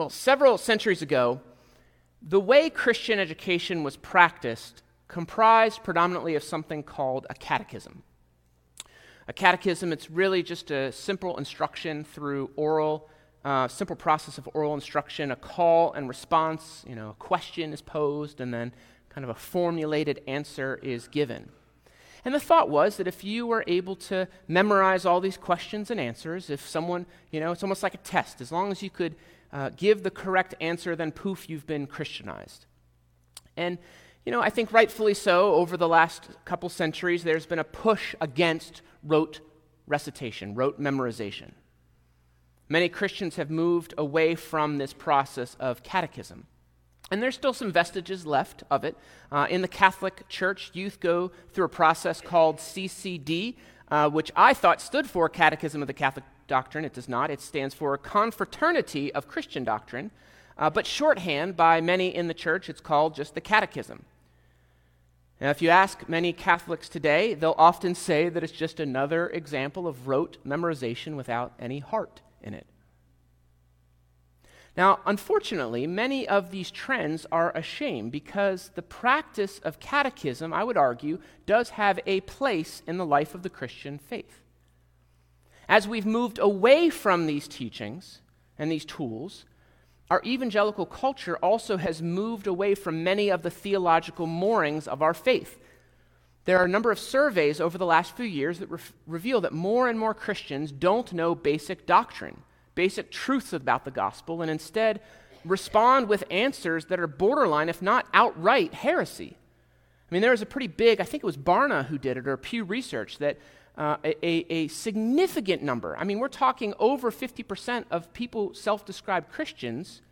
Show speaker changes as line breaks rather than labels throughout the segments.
Well, several centuries ago, the way Christian education was practiced comprised predominantly of something called a catechism. A catechism, it's really just a simple instruction through oral, uh, simple process of oral instruction, a call and response, you know, a question is posed, and then kind of a formulated answer is given. And the thought was that if you were able to memorize all these questions and answers, if someone, you know, it's almost like a test, as long as you could uh, give the correct answer, then poof, you've been Christianized. And, you know, I think rightfully so, over the last couple centuries, there's been a push against rote recitation, rote memorization. Many Christians have moved away from this process of catechism. And there's still some vestiges left of it. Uh, in the Catholic Church, youth go through a process called CCD, uh, which I thought stood for Catechism of the Catholic Doctrine. It does not. It stands for a Confraternity of Christian Doctrine. Uh, but shorthand by many in the church, it's called just the Catechism. Now, if you ask many Catholics today, they'll often say that it's just another example of rote memorization without any heart in it. Now, unfortunately, many of these trends are a shame because the practice of catechism, I would argue, does have a place in the life of the Christian faith. As we've moved away from these teachings and these tools, our evangelical culture also has moved away from many of the theological moorings of our faith. There are a number of surveys over the last few years that re- reveal that more and more Christians don't know basic doctrine basic truths about the gospel and instead respond with answers that are borderline, if not outright, heresy. I mean, there was a pretty big, I think it was Barna who did it, or Pew Research, that uh, a, a, significant number, I mean, we're talking over 50% of people, self described Christians,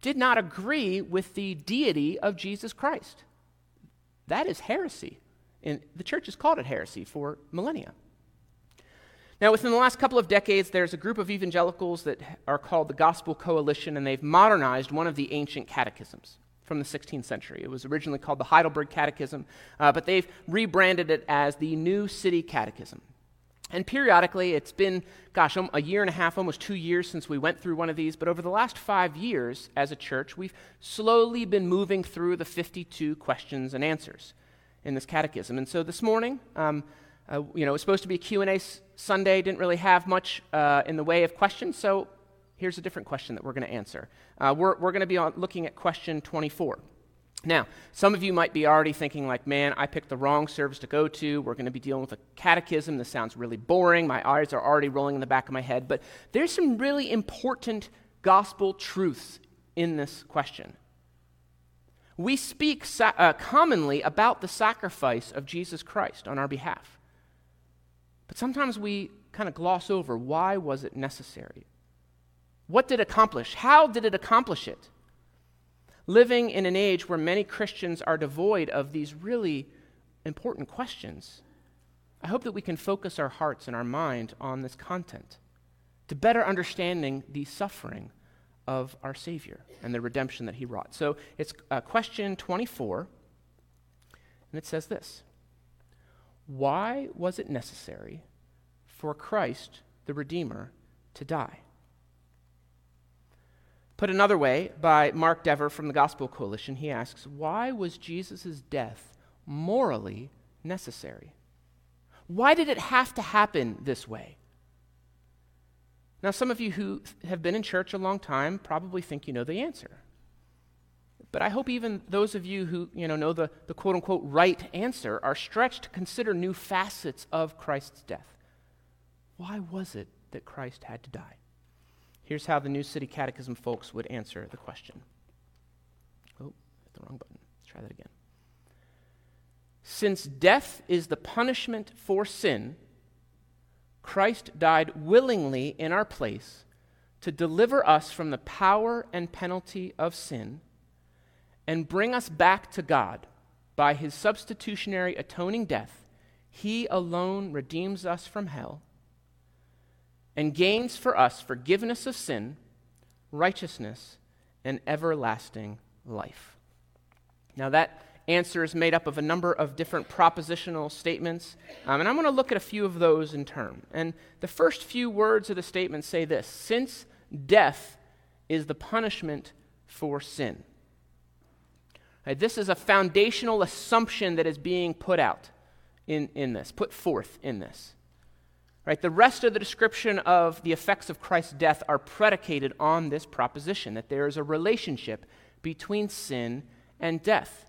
did not agree with the deity of Jesus Christ. That is heresy. And the church has called it heresy for millennia. Now, within the last couple of decades, there's a group of evangelicals that are called the Gospel Coalition, and they've modernized one of the ancient catechisms from the 16th century. It was originally called the Heidelberg Catechism, uh, but they've rebranded it as the New City Catechism. And periodically, it's been, gosh, a year and a half, almost two years since we went through one of these, but over the last five years as a church, we've slowly been moving through the 52 questions and answers in this catechism. And so this morning, um, uh, you know, it was supposed to be a Q&A s- Sunday, didn't really have much uh, in the way of questions, so here's a different question that we're going to answer. Uh, we're we're going to be on, looking at question 24. Now, some of you might be already thinking, like, man, I picked the wrong service to go to. We're going to be dealing with a catechism. This sounds really boring. My eyes are already rolling in the back of my head. But there's some really important gospel truths in this question. We speak uh, commonly about the sacrifice of Jesus Christ on our behalf. But sometimes we kind of gloss over why was it necessary? What did it accomplish? How did it accomplish it? Living in an age where many Christians are devoid of these really important questions, I hope that we can focus our hearts and our mind on this content to better understanding the suffering of our Savior and the redemption that He wrought. So it's uh, question 24, and it says this why was it necessary for Christ, the Redeemer, to die? Put another way, by Mark Dever from the Gospel Coalition, he asks, Why was Jesus' death morally necessary? Why did it have to happen this way? Now, some of you who have been in church a long time probably think you know the answer. But I hope even those of you who you know, know the, the quote unquote right answer are stretched to consider new facets of Christ's death. Why was it that Christ had to die? Here's how the New City Catechism folks would answer the question. Oh, hit the wrong button. Let's try that again. Since death is the punishment for sin, Christ died willingly in our place to deliver us from the power and penalty of sin and bring us back to God by his substitutionary atoning death, he alone redeems us from hell and gains for us forgiveness of sin, righteousness, and everlasting life. Now, that answer is made up of a number of different propositional statements, um, and I'm going to look at a few of those in turn. And the first few words of the statement say this Since death is the punishment for sin. Right, this is a foundational assumption that is being put out in, in this, put forth in this. Right, the rest of the description of the effects of Christ's death are predicated on this proposition that there is a relationship between sin and death.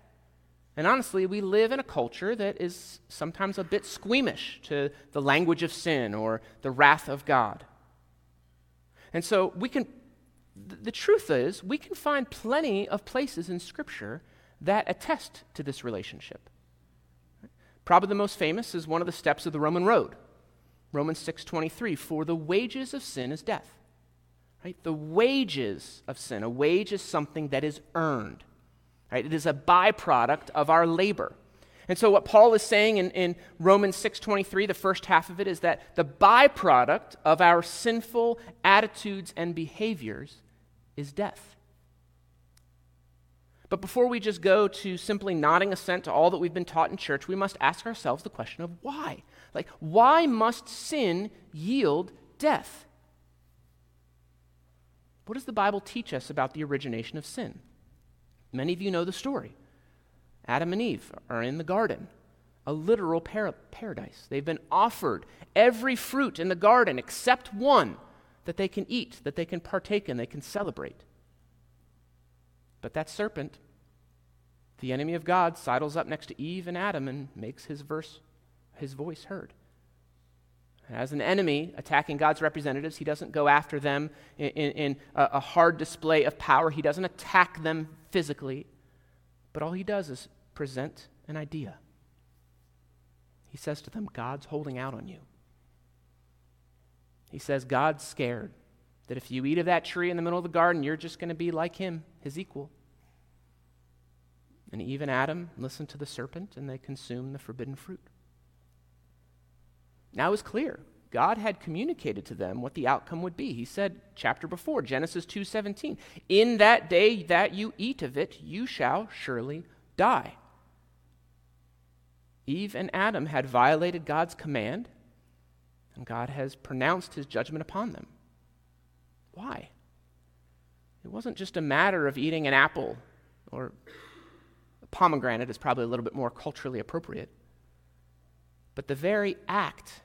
And honestly, we live in a culture that is sometimes a bit squeamish to the language of sin or the wrath of God. And so we can, the truth is, we can find plenty of places in Scripture that attest to this relationship. Probably the most famous is one of the steps of the Roman road. Romans 6:23 for the wages of sin is death. Right? The wages of sin. A wage is something that is earned. Right? It is a byproduct of our labor. And so what Paul is saying in, in Romans 6:23, the first half of it, is that the byproduct of our sinful attitudes and behaviors is death. But before we just go to simply nodding assent to all that we've been taught in church, we must ask ourselves the question of why. Like, why must sin yield death? What does the Bible teach us about the origination of sin? Many of you know the story. Adam and Eve are in the garden, a literal par- paradise. They've been offered every fruit in the garden except one that they can eat, that they can partake in, they can celebrate. But that serpent, the enemy of God, sidles up next to Eve and Adam and makes his verse, his voice heard. As an enemy attacking God's representatives, he doesn't go after them in, in, in a, a hard display of power. He doesn't attack them physically, but all he does is present an idea. He says to them, God's holding out on you. He says, God's scared that if you eat of that tree in the middle of the garden, you're just going to be like him, his equal. And Eve and Adam listen to the serpent and they consume the forbidden fruit. Now it's clear. God had communicated to them what the outcome would be. He said, chapter before, Genesis 2:17, "In that day that you eat of it, you shall surely die." Eve and Adam had violated God's command, and God has pronounced his judgment upon them. Why? It wasn't just a matter of eating an apple, or a pomegranate is probably a little bit more culturally appropriate, but the very act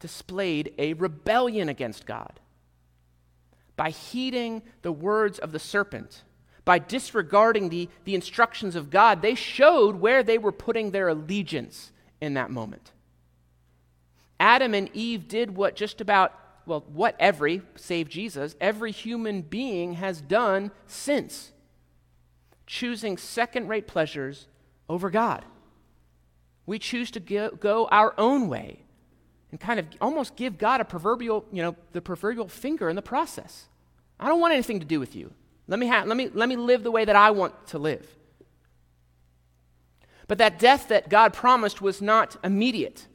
displayed a rebellion against God. By heeding the words of the serpent, by disregarding the, the instructions of God, they showed where they were putting their allegiance in that moment. Adam and Eve did what just about, well, what every, save Jesus, every human being has done since choosing second rate pleasures over God. We choose to go, our own way and kind of almost give God a proverbial, you know, the proverbial finger in the process. I don't want anything to do with you. Let me, ha- let, me, let me live the way that I want to live. But that death that God promised was not immediate.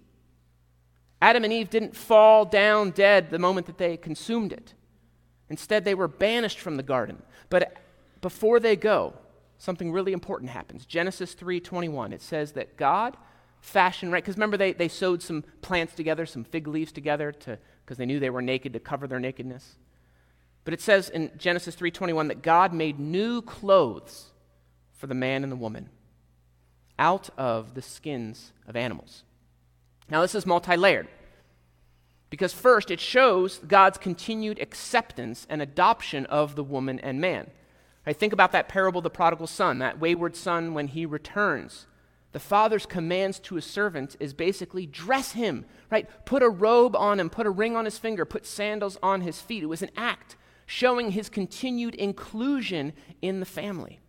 Adam and Eve didn't fall down dead the moment that they consumed it. Instead, they were banished from the garden. But before they go, something really important happens. Genesis 3:21. It says that God fashion, right? Because remember, they, they sewed some plants together, some fig leaves together, because they knew they were naked to cover their nakedness. But it says in Genesis 3:21 that God made new clothes for the man and the woman out of the skins of animals. Now this is multi-layered. Because first it shows God's continued acceptance and adoption of the woman and man. I think about that parable of the prodigal son, that wayward son when he returns the father's commands to his servant is basically dress him, right? Put a robe on him, put a ring on his finger, put sandals on his feet. It was an act showing his continued inclusion in the family.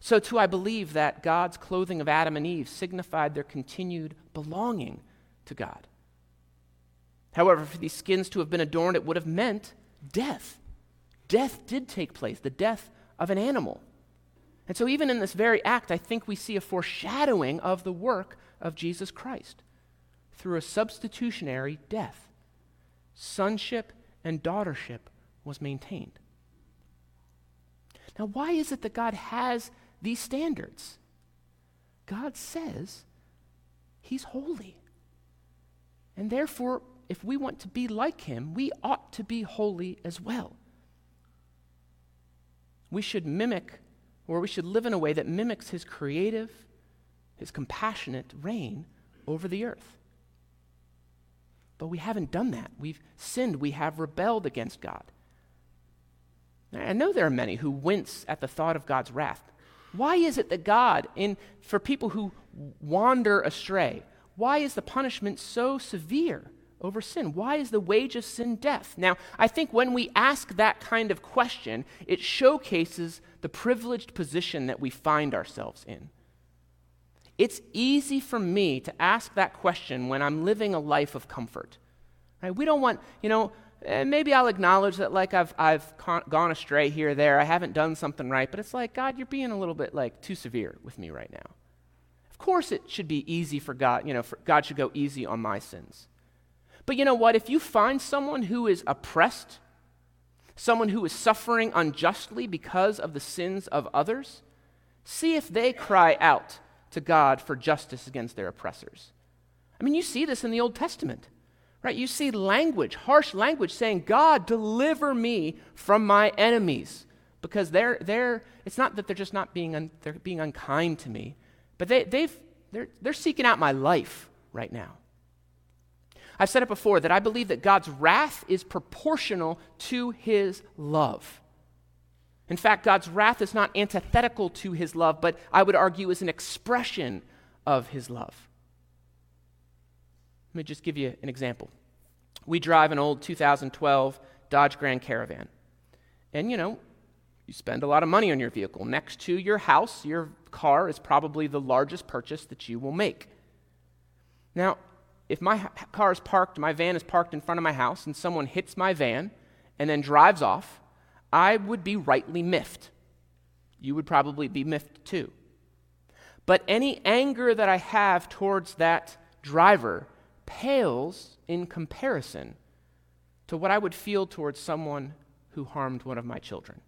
So, too, I believe that God's clothing of Adam and Eve signified their continued belonging to God. However, for these skins to have been adorned, it would have meant death. Death did take place, the death of an animal. And so, even in this very act, I think we see a foreshadowing of the work of Jesus Christ through a substitutionary death. Sonship and daughtership was maintained. Now, why is it that God has these standards? God says He's holy. And therefore, if we want to be like Him, we ought to be holy as well. we should mimic, or we should live in a way that mimics his creative, his compassionate reign over the earth. But we haven't done that. We've sinned. We have rebelled against God. I know there are many who wince at the thought of God's wrath. Why is it that God, in, for people who wander astray, why is the punishment so severe over sin? Why is the wage of sin death? Now, I think when we ask that kind of question, it showcases the privileged position that we find ourselves in. It's easy for me to ask that question when I'm living a life of comfort. Right? We don't want, you know, eh, maybe I'll acknowledge that like I've, I've con- gone astray here or there. I haven't done something right, but it's like, God, you're being a little bit like too severe with me right now. Of course it should be easy for God, you know, God should go easy on my sins. But you know what? If you find someone who is oppressed, someone who is suffering unjustly because of the sins of others, see if they cry out to God for justice against their oppressors. I mean, you see this in the Old Testament, right? You see language, harsh language saying, God, deliver me from my enemies. Because they're, they're, it's not that they're just not being, un, they're being unkind to me, but they, they've, they're, they're seeking out my life right now. I've said it before that I believe that God's wrath is proportional to his love. In fact, God's wrath is not antithetical to his love, but I would argue is an expression of his love. Let me just give you an example. We drive an old 2012 Dodge Grand Caravan. And you know, you spend a lot of money on your vehicle. Next to your house, your car is probably the largest purchase that you will make. Now, if my car is parked, my van is parked in front of my house, and someone hits my van and then drives off, I would be rightly miffed. You would probably be miffed too. But any anger that I have towards that driver pales in comparison to what I would feel towards someone who harmed one of my children.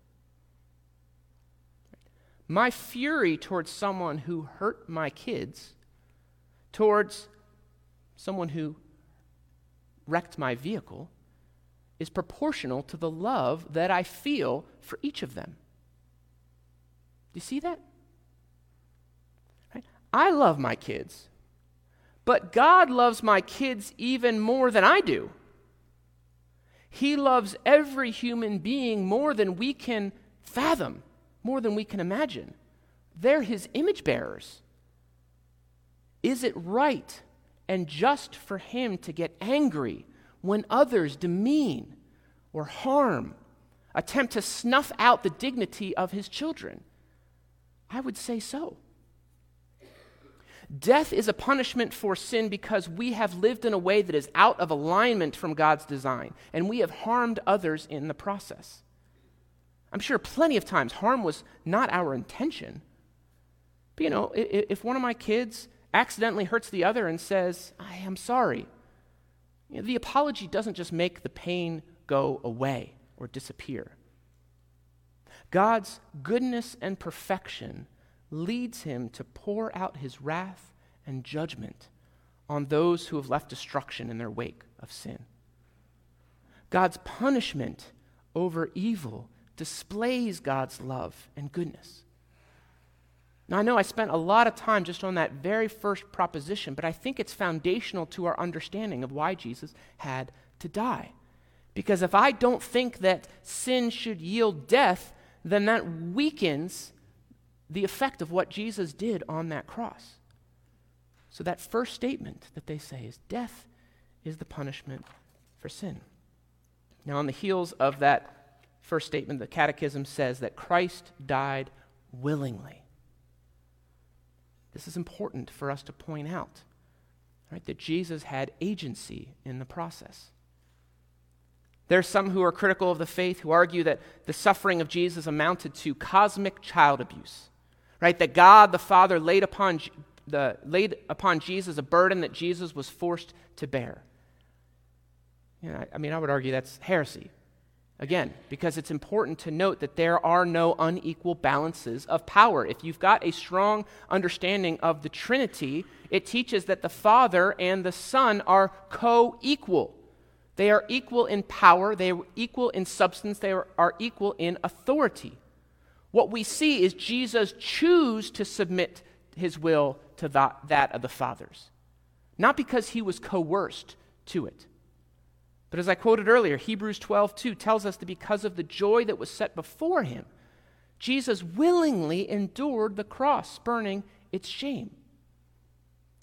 My fury towards someone who hurt my kids, towards someone who wrecked my vehicle, is proportional to the love that I feel for each of them. Do you see that? Right? I love my kids, but God loves my kids even more than I do. He loves every human being more than we can fathom, more than we can imagine. They're His image bearers. Is it right and just for Him to get angry when others demean or harm, attempt to snuff out the dignity of his children? I would say so. Death is a punishment for sin because we have lived in a way that is out of alignment from God's design, and we have harmed others in the process. I'm sure plenty of times harm was not our intention. But you know, if one of my kids accidentally hurts the other and says, I am sorry, you know, the apology doesn't just make the pain go away or disappear. God's goodness and perfection leads him to pour out his wrath and judgment on those who have left destruction in their wake of sin. God's punishment over evil displays God's love and goodness. Now, I know I spent a lot of time just on that very first proposition, but I think it's foundational to our understanding of why Jesus had to die. Because if I don't think that sin should yield death, then that weakens the effect of what Jesus did on that cross. So, that first statement that they say is death is the punishment for sin. Now, on the heels of that first statement, the Catechism says that Christ died willingly. This is important for us to point out, right? That Jesus had agency in the process. There are some who are critical of the faith who argue that the suffering of Jesus amounted to cosmic child abuse, right? That God the Father laid upon, the, laid upon Jesus a burden that Jesus was forced to bear. You know, I, I mean, I would argue that's heresy. Again, because it's important to note that there are no unequal balances of power. If you've got a strong understanding of the Trinity, it teaches that the Father and the Son are co equal. They are equal in power, they are equal in substance, they are, equal in authority. what we see is Jesus choose to submit his will to that of the Father's, not because he was coerced to it. But as I quoted earlier, Hebrews 12, 2 tells us that because of the joy that was set before him, Jesus willingly endured the cross, spurning its shame.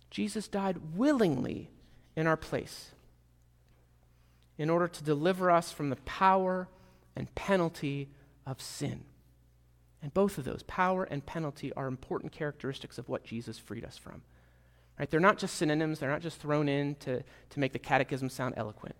Jesus died willingly in our place in order to deliver us from the power and penalty of sin. And both of those, power and penalty, are important characteristics of what Jesus freed us from. Right? They're not just synonyms, they're not just thrown in to, to make the catechism sound eloquent.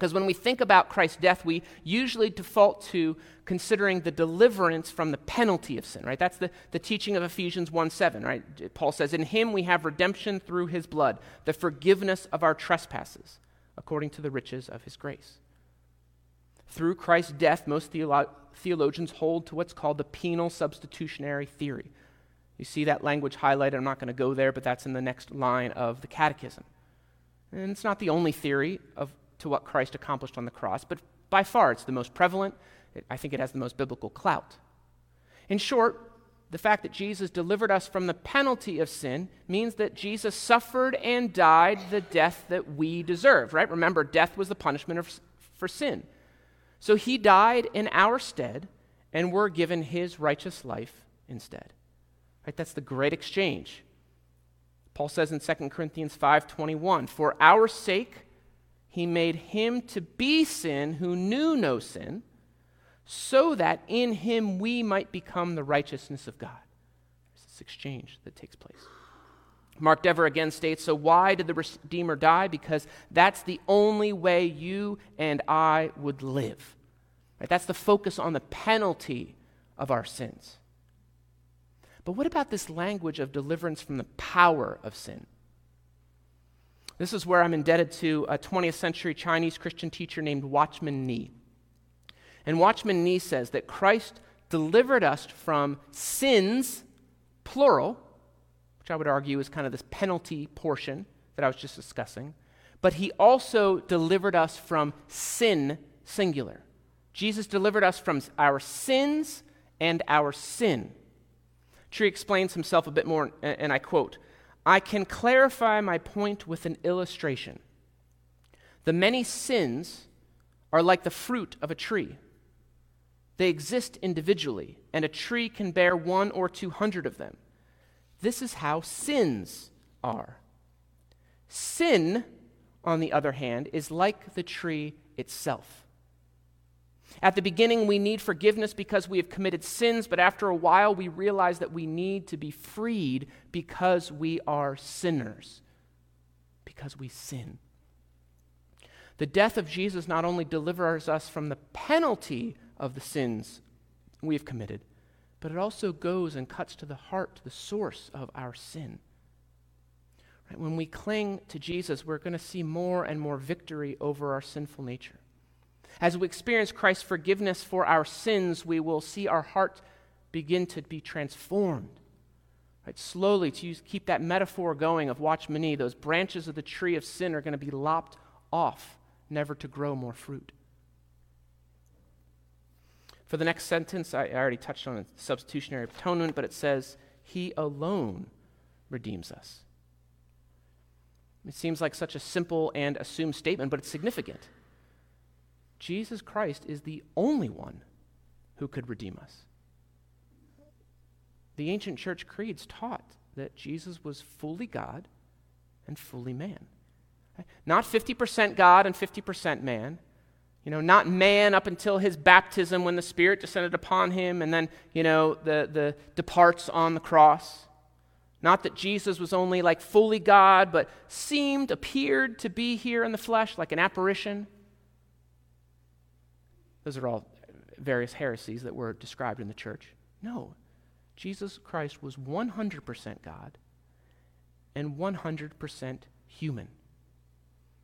Because when we think about Christ's death, we usually default to considering the deliverance from the penalty of sin, right? That's the, the teaching of Ephesians 1 7, right? Paul says, In him we have redemption through his blood, the forgiveness of our trespasses, according to the riches of his grace. Through Christ's death, most theolo- theologians hold to what's called the penal substitutionary theory. You see that language highlighted. I'm not going to go there, but that's in the next line of the catechism. And it's not the only theory of to what Christ accomplished on the cross, but by far it's the most prevalent. I think it has the most biblical clout. In short, the fact that Jesus delivered us from the penalty of sin means that Jesus suffered and died the death that we deserve, right? Remember, death was the punishment of, for sin. So he died in our stead, and we're given his righteous life instead. Right? That's the great exchange. Paul says in 2 Corinthians 5:21, "For our sake he made him to be sin who knew no sin, so that in him we might become the righteousness of God. There's this exchange that takes place. Mark Dever again states So, why did the Redeemer die? Because that's the only way you and I would live. Right? That's the focus on the penalty of our sins. But what about this language of deliverance from the power of sin? This is where I'm indebted to a 20th century Chinese Christian teacher named Watchman Nee. And Watchman Nee says that Christ delivered us from sins, plural, which I would argue is kind of this penalty portion that I was just discussing, but he also delivered us from sin, singular. Jesus delivered us from our sins and our sin. Tree explains himself a bit more, and I quote I can clarify my point with an illustration. The many sins are like the fruit of a tree. They exist individually, and a tree can bear one or two hundred of them. This is how sins are. Sin, on the other hand, is like the tree itself. At the beginning, we need forgiveness because we have committed sins, but after a while, we realize that we need to be freed because we are sinners, because we sin. The death of Jesus not only delivers us from the penalty of the sins we have committed, but it also goes and cuts to the heart, the source of our sin. Right? When we cling to Jesus, we're going to see more and more victory over our sinful nature. As we experience Christ's forgiveness for our sins, we will see our heart begin to be transformed. Right? Slowly, to use, keep that metaphor going of Watchman Nee, those branches of the tree of sin are going to be lopped off, never to grow more fruit. For the next sentence, I already touched on substitutionary atonement, but it says, He alone redeems us. It seems like such a simple and assumed statement, but it's significant. Jesus Christ is the only one who could redeem us. The ancient church creeds taught that Jesus was fully God and fully man. Not 50% God and 50% man. You know, not man up until his baptism when the Spirit descended upon him and then, you know, the, the departs on the cross. Not that Jesus was only like fully God, but seemed, appeared to be here in the flesh like an apparition. Those are all various heresies that were described in the church. No. Jesus Christ was 100% God and 100% human.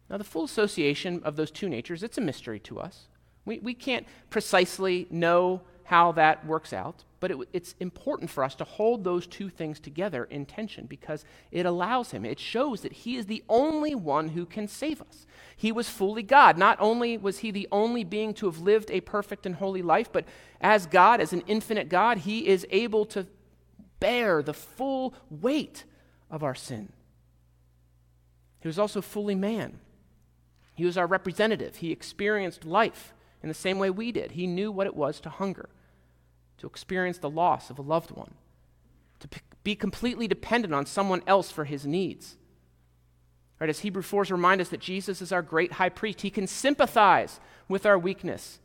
Now, the full association of those two natures, it's a mystery to us. We, we can't precisely know how that works out, but it, it's important for us to hold those two things together in tension because it allows him, it shows that he is the only one who can save us. He was fully God. Not only was he the only being to have lived a perfect and holy life, but as God, as an infinite God, he is able to bear the full weight of our sin. He was also fully man. He was our representative. He experienced life in the same way we did. He knew what it was to hunger, to experience the loss of a loved one, to be completely dependent on someone else for his needs. Right, as Hebrew 4s remind us that Jesus is our great high priest, he can sympathize with our weakness.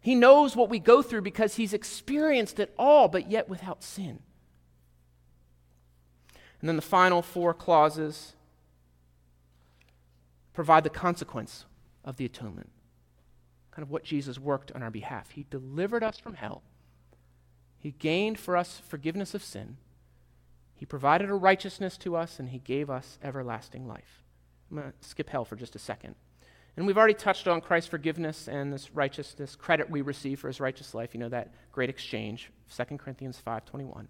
He knows what we go through because he's experienced it all, but yet without sin. And then the final four clauses provide the consequence of the atonement. Kind of what Jesus worked on our behalf. He delivered us from hell, He gained for us forgiveness of sin, He provided a righteousness to us, and He gave us everlasting life. I'm going to skip hell for just a second. And we've already touched on Christ's forgiveness and this righteousness credit we receive for his righteous life. You know that great exchange, 2 Corinthians 5:21.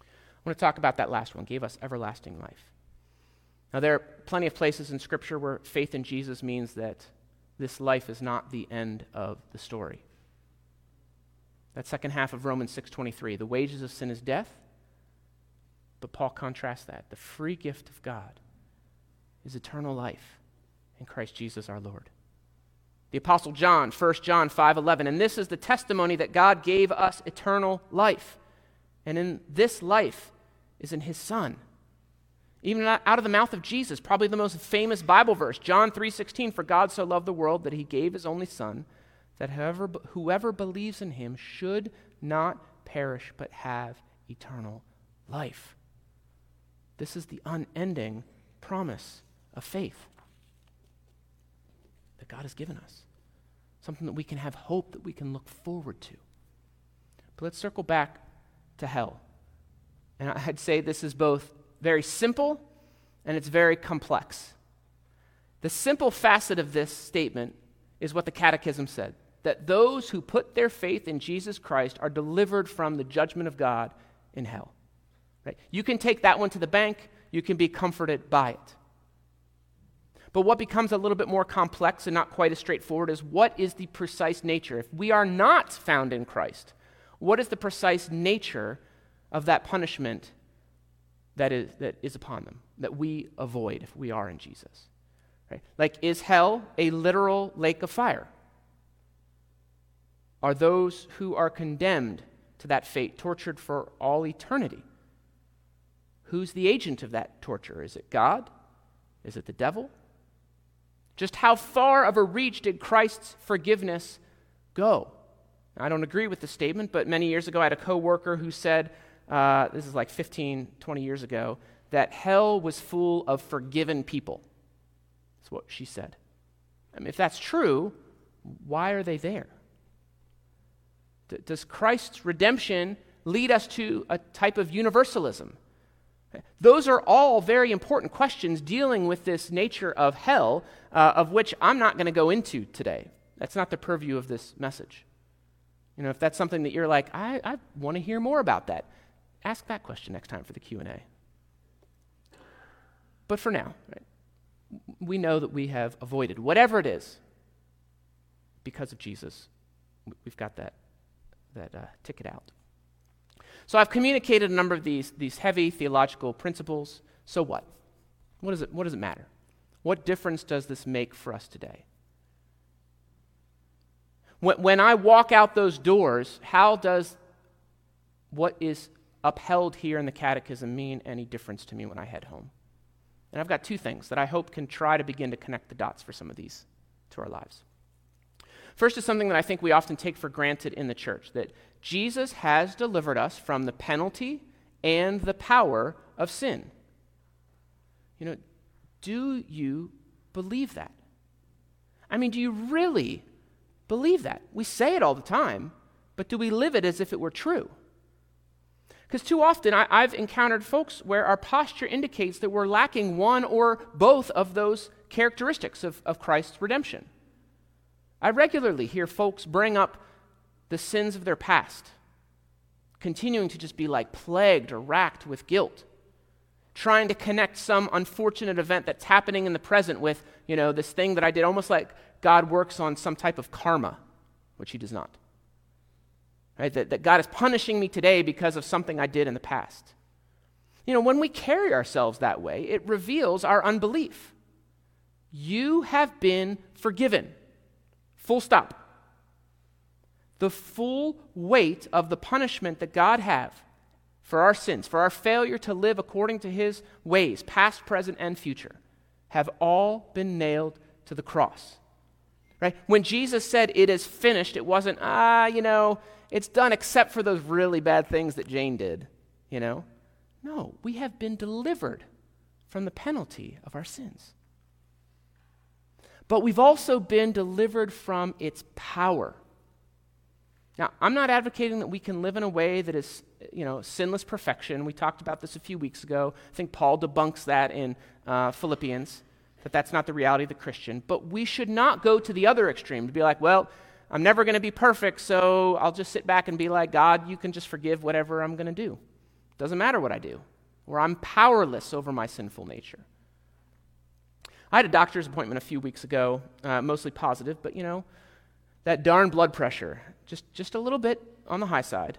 I want to talk about that last one, gave us everlasting life. Now, there are plenty of places in Scripture where faith in Jesus means that this life is not the end of the story. That second half of Romans 6:23, the wages of sin is death, but Paul contrasts that. The free gift of God is eternal life in Christ Jesus our Lord. The apostle John, 1 John 5:11, and this is the testimony that God gave us eternal life. And in this life is in his Son. Even out of the mouth of Jesus, probably the most famous Bible verse, John 3:16, for God so loved the world that he gave his only son that whoever, whoever believes in him should not perish but have eternal life. This is the unending promise of faith that God has given us. Something that we can have hope that we can look forward to. But let's circle back to hell. And I'd say this is both very simple and it's very complex. The simple facet of this statement is what the Catechism said that those who put their faith in Jesus Christ are delivered from the judgment of God in hell. Right? You can take that one to the bank, you can be comforted by it. But what becomes a little bit more complex and not quite as straightforward is what is the precise nature? If we are not found in Christ, what is the precise nature of that punishment that is, that is upon them, that we avoid if we are in Jesus. Right? Like, is hell a literal lake of fire? Are those who are condemned to that fate tortured for all eternity? Who's the agent of that torture? Is it God? Is it the devil? Just how far of a reach did Christ's forgiveness go? I don't agree with the statement, but many years ago I had a coworker who said, uh, this is like 15, 20 years ago, that hell was full of forgiven people. That's what she said. I mean, if that's true, why are they there? Does Christ's redemption lead us to a type of universalism? Those are all very important questions dealing with this nature of hell, uh, of which I'm not going to go into today. That's not the purview of this message. You know, if that's something that you're like, I, I want to hear more about that, Ask that question next time for the Q&A. But for now, right, we know that we have avoided whatever it is because of Jesus. We've got that, that uh, ticket out. So I've communicated a number of these, these heavy theological principles. So what? What, is it, what does it matter? What difference does this make for us today? When, when I walk out those doors, how does what is upheld here in the Catechism mean any difference to me when I head home? And I've got two things that I hope can try to begin to connect the dots for some of these to our lives. First is something that I think we often take for granted in the church that Jesus has delivered us from the penalty and the power of sin. You know, do you believe that? I mean, do you really believe that? We say it all the time, but do we live it as if it were true? Because too often I, I've encountered folks where our posture indicates that we're lacking one or both of those characteristics of, of Christ's redemption. I regularly hear folks bring up the sins of their past, continuing to just be like plagued or racked with guilt, trying to connect some unfortunate event that's happening in the present with, you know, this thing that I did, almost like God works on some type of karma, which he does not. Right? That, that God is punishing me today because of something I did in the past. You know, when we carry ourselves that way, it reveals our unbelief. You have been forgiven. Full stop. The full weight of the punishment that God have for our sins, for our failure to live according to his ways, past, present, and future, have all been nailed to the cross. Right? When Jesus said it is finished, it wasn't, ah, you know, it's done except for those really bad things that Jane did, you know? No, we have been delivered from the penalty of our sins. But we've also been delivered from its power. Now, I'm not advocating that we can live in a way that is, you know, sinless perfection. We talked about this a few weeks ago. I think Paul debunks that in uh, Philippians, that that's not the reality of the Christian. But we should not go to the other extreme to be like, well, I'm never going to be perfect, so I'll just sit back and be like, God, you can just forgive whatever I'm going to do. Doesn't matter what I do, or I'm powerless over my sinful nature. I had a doctor's appointment a few weeks ago, uh, mostly positive, but you know, that darn blood pressure, just, just a little bit on the high side.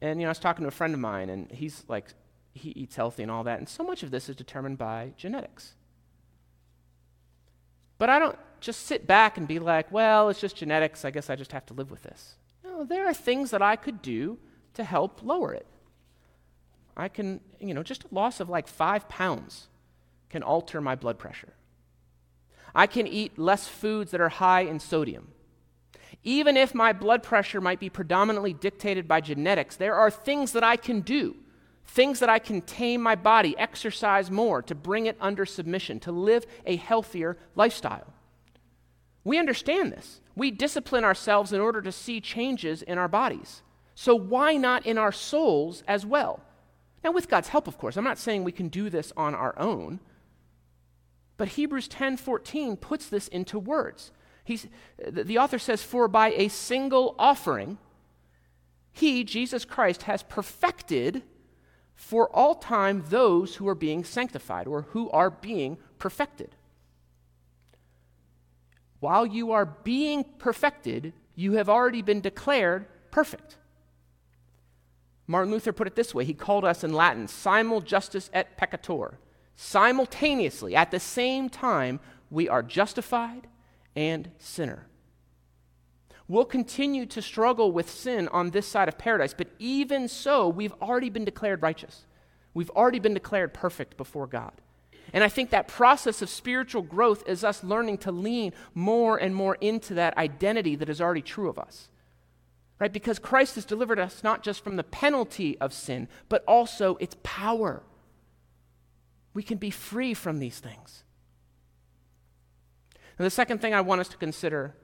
And you know, I was talking to a friend of mine, and he's like, he eats healthy and all that, and so much of this is determined by genetics. But I don't just sit back and be like, well, it's just genetics. I guess I just have to live with this. No, there are things that I could do to help lower it. I can, you know, just a loss of like five pounds can alter my blood pressure. I can eat less foods that are high in sodium. Even if my blood pressure might be predominantly dictated by genetics, there are things that I can do, things that I can tame my body, exercise more to bring it under submission, to live a healthier lifestyle. We understand this. We discipline ourselves in order to see changes in our bodies. So, why not in our souls as well? Now, with God's help, of course. I'm not saying we can do this on our own. But Hebrews 10:14 puts this into words. He's, the author says, For by a single offering, he, Jesus Christ, has perfected for all time those who are being sanctified or who are being perfected. While you are being perfected, you have already been declared perfect. Martin Luther put it this way he called us in Latin simul justus et peccator simultaneously, at the same time, we are justified and sinner. We'll continue to struggle with sin on this side of paradise, but even so, we've already been declared righteous. We've already been declared perfect before God. And I think that process of spiritual growth is us learning to lean more and more into that identity that is already true of us. Right? Because Christ has delivered us not just from the penalty of sin, but also its power. We can be free from these things. And the second thing I want us to consider,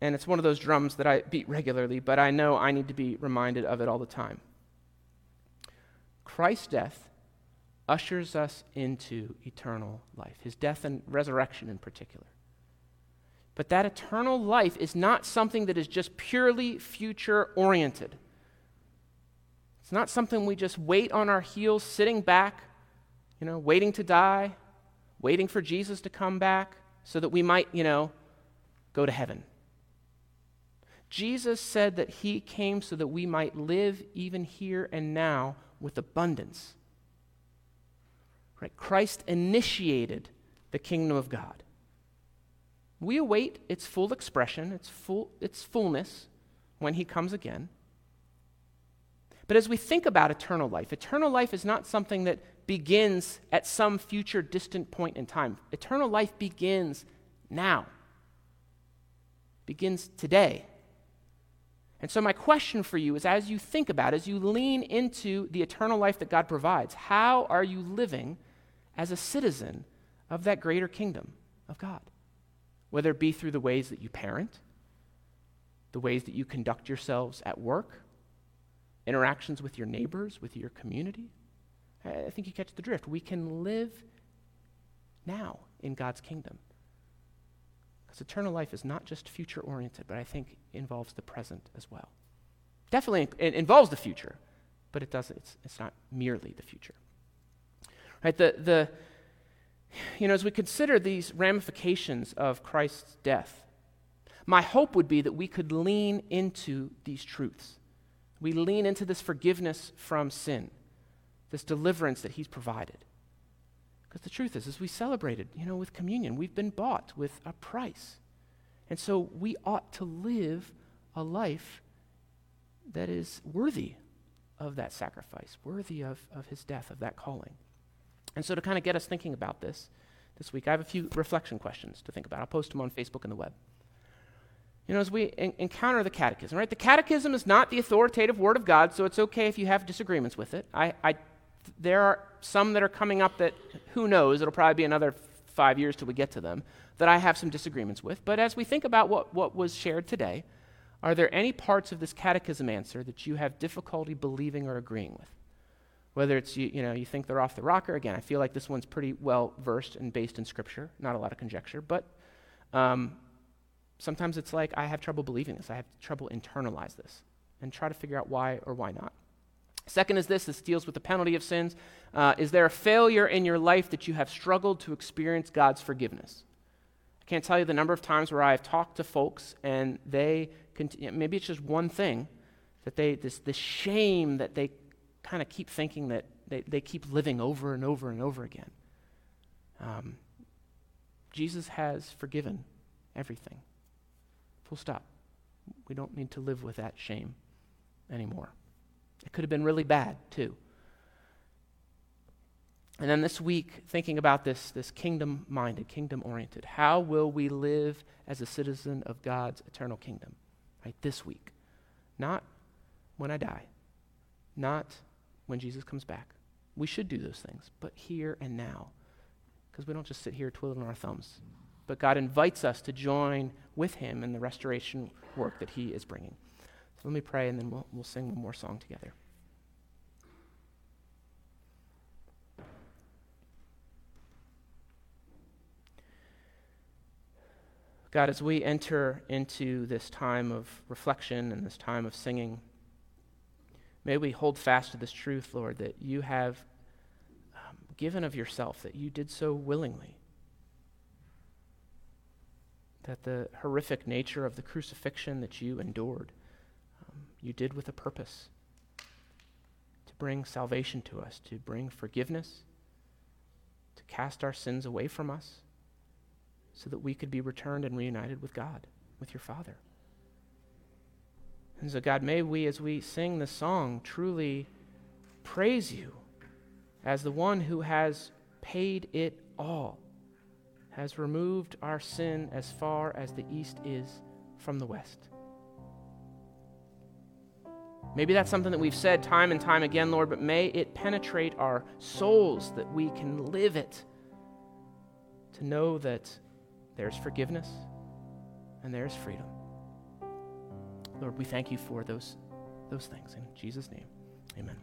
and it's one of those drums that I beat regularly, but I know I need to be reminded of it all the time. Christ's death ushers us into eternal life, his death and resurrection in particular. But that eternal life is not something that is just purely future oriented. It's not something we just wait on our heels, sitting back, you know, waiting to die, waiting for Jesus to come back so that we might, you know, go to heaven. Jesus said that he came so that we might live even here and now with abundance. Right? Christ initiated the kingdom of God. We await its full expression, its, full, its fullness, when he comes again. But as we think about eternal life, eternal life is not something that begins at some future distant point in time. Eternal life begins now, begins today. And so, my question for you is as you think about, as you lean into the eternal life that God provides, how are you living as a citizen of that greater kingdom of God? Whether it be through the ways that you parent, the ways that you conduct yourselves at work, interactions with your neighbors, with your community, I think you catch the drift. We can live now in God's kingdom. Because eternal life is not just future oriented, but I think involves the present as well. Definitely it involves the future, but it doesn't, it's, it's not merely the future. Right? The, the, you know, as we consider these ramifications of Christ's death, my hope would be that we could lean into these truths. We lean into this forgiveness from sin, this deliverance that He's provided. Because the truth is, as we celebrated, you know, with communion, we've been bought with a price. And so we ought to live a life that is worthy of that sacrifice, worthy of, of his death, of that calling. And so, to kind of get us thinking about this this week, I have a few reflection questions to think about. I'll post them on Facebook and the web. You know, as we en- encounter the catechism, right? The catechism is not the authoritative word of God, so it's okay if you have disagreements with it. I, I, there are some that are coming up that, who knows, it'll probably be another five years till we get to them, that I have some disagreements with. But as we think about what, what was shared today, are there any parts of this catechism answer that you have difficulty believing or agreeing with? Whether it's you, you know you think they're off the rocker again, I feel like this one's pretty well versed and based in Scripture, not a lot of conjecture. But um, sometimes it's like I have trouble believing this. I have trouble internalize this, and try to figure out why or why not. Second is this: this deals with the penalty of sins. Uh, is there a failure in your life that you have struggled to experience God's forgiveness? I can't tell you the number of times where I have talked to folks and they continue, maybe it's just one thing that they, this, this shame that they kind of keep thinking that they, they keep living over and over and over again. Um, Jesus has forgiven everything. Full stop. We don't need to live with that shame anymore. It could have been really bad, too. And then this week, thinking about this, this kingdom minded, kingdom oriented, how will we live as a citizen of God's eternal kingdom? Right? This week. Not when I die. Not when Jesus comes back. We should do those things, but here and now. Because we don't just sit here twiddling our thumbs. But God invites us to join with Him in the restoration work that He is bringing. Let me pray, and then we'll, we'll sing one more song together. God, as we enter into this time of reflection and this time of singing, may we hold fast to this truth, Lord, that you have um, given of yourself, that you did so willingly. That the horrific nature of the crucifixion that you endured, you did with a purpose to bring salvation to us, to bring forgiveness, to cast our sins away from us so that we could be returned and reunited with God, with your Father. And so, God, may we, as we sing the song, truly praise you as the one who has paid it all, has removed our sin as far as the east is from the west. Maybe that's something that we've said time and time again, Lord, but may it penetrate our souls that we can live it. To know that there's forgiveness and there's freedom. Lord, we thank you for those, those things. In Jesus' name, amen.